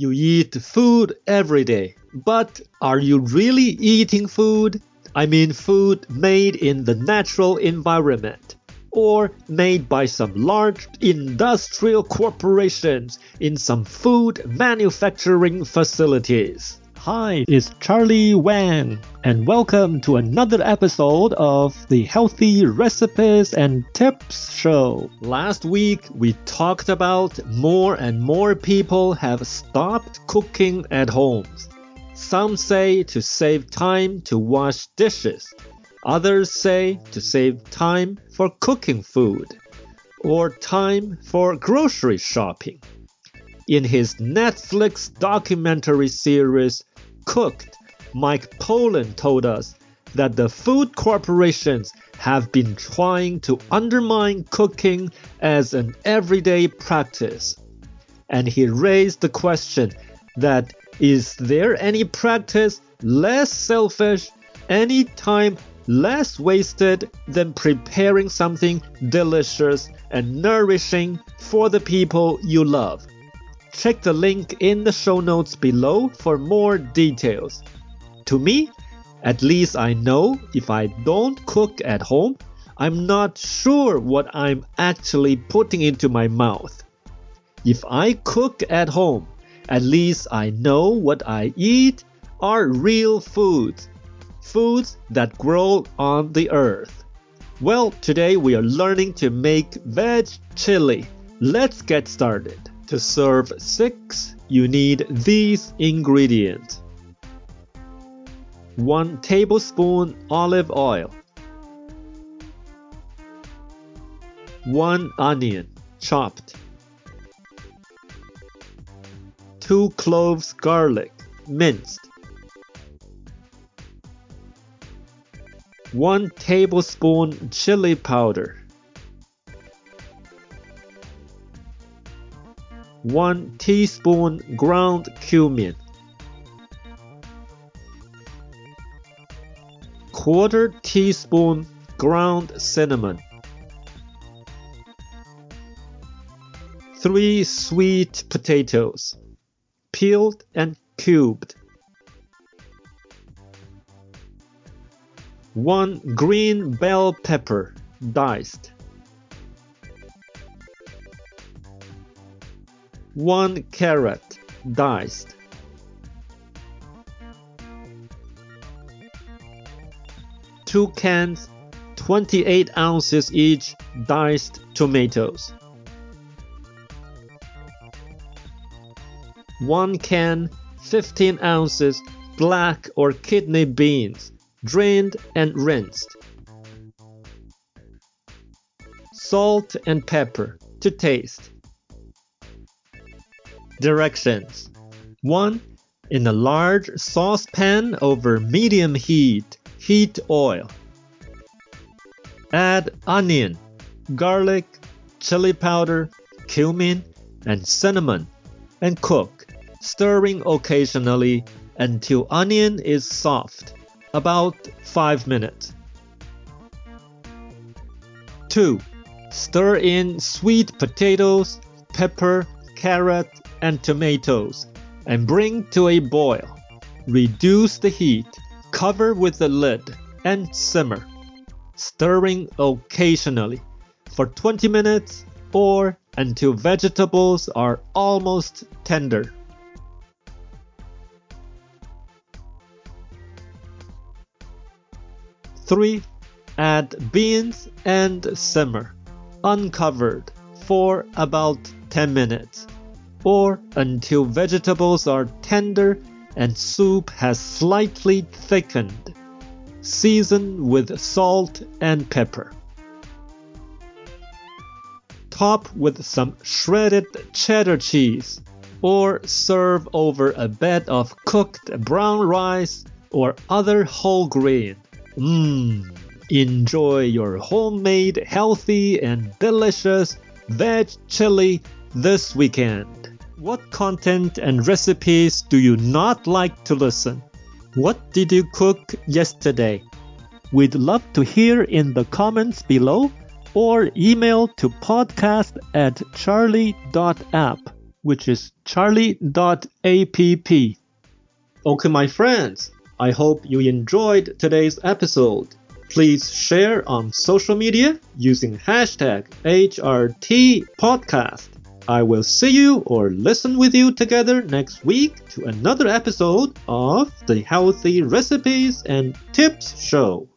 You eat food every day, but are you really eating food? I mean food made in the natural environment or made by some large industrial corporations in some food manufacturing facilities. Hi, it's Charlie Wang, and welcome to another episode of the Healthy Recipes and Tips Show. Last week, we talked about more and more people have stopped cooking at home. Some say to save time to wash dishes. Others say to save time for cooking food or time for grocery shopping. In his Netflix documentary series Cooked, Mike Pollan told us that the food corporations have been trying to undermine cooking as an everyday practice. And he raised the question that is there any practice less selfish, any time less wasted than preparing something delicious and nourishing for the people you love? Check the link in the show notes below for more details. To me, at least I know if I don't cook at home, I'm not sure what I'm actually putting into my mouth. If I cook at home, at least I know what I eat are real foods, foods that grow on the earth. Well, today we are learning to make veg chili. Let's get started. To serve 6, you need these ingredients. 1 tablespoon olive oil, 1 onion chopped, 2 cloves garlic minced, 1 tablespoon chili powder. 1 teaspoon ground cumin, quarter teaspoon ground cinnamon, 3 sweet potatoes, peeled and cubed, 1 green bell pepper, diced. 1 carrot diced. Two cans, 28 ounces each diced tomatoes. 1 can, 15 ounces black or kidney beans, drained and rinsed. Salt and pepper to taste. Directions 1. In a large saucepan over medium heat, heat oil. Add onion, garlic, chili powder, cumin, and cinnamon and cook, stirring occasionally until onion is soft, about 5 minutes. 2. Stir in sweet potatoes, pepper, carrot, and tomatoes and bring to a boil. Reduce the heat, cover with the lid, and simmer, stirring occasionally for 20 minutes or until vegetables are almost tender. Three, add beans and simmer, uncovered, for about 10 minutes or until vegetables are tender and soup has slightly thickened. Season with salt and pepper. Top with some shredded cheddar cheese or serve over a bed of cooked brown rice or other whole grain. Mmm. Enjoy your homemade, healthy, and delicious veg chili this weekend. What content and recipes do you not like to listen? What did you cook yesterday? We'd love to hear in the comments below or email to podcast at charlie.app. which is charlie.app. Okay, my friends, I hope you enjoyed today's episode. Please share on social media using hashtag HRTpodcast. I will see you or listen with you together next week to another episode of the Healthy Recipes and Tips Show.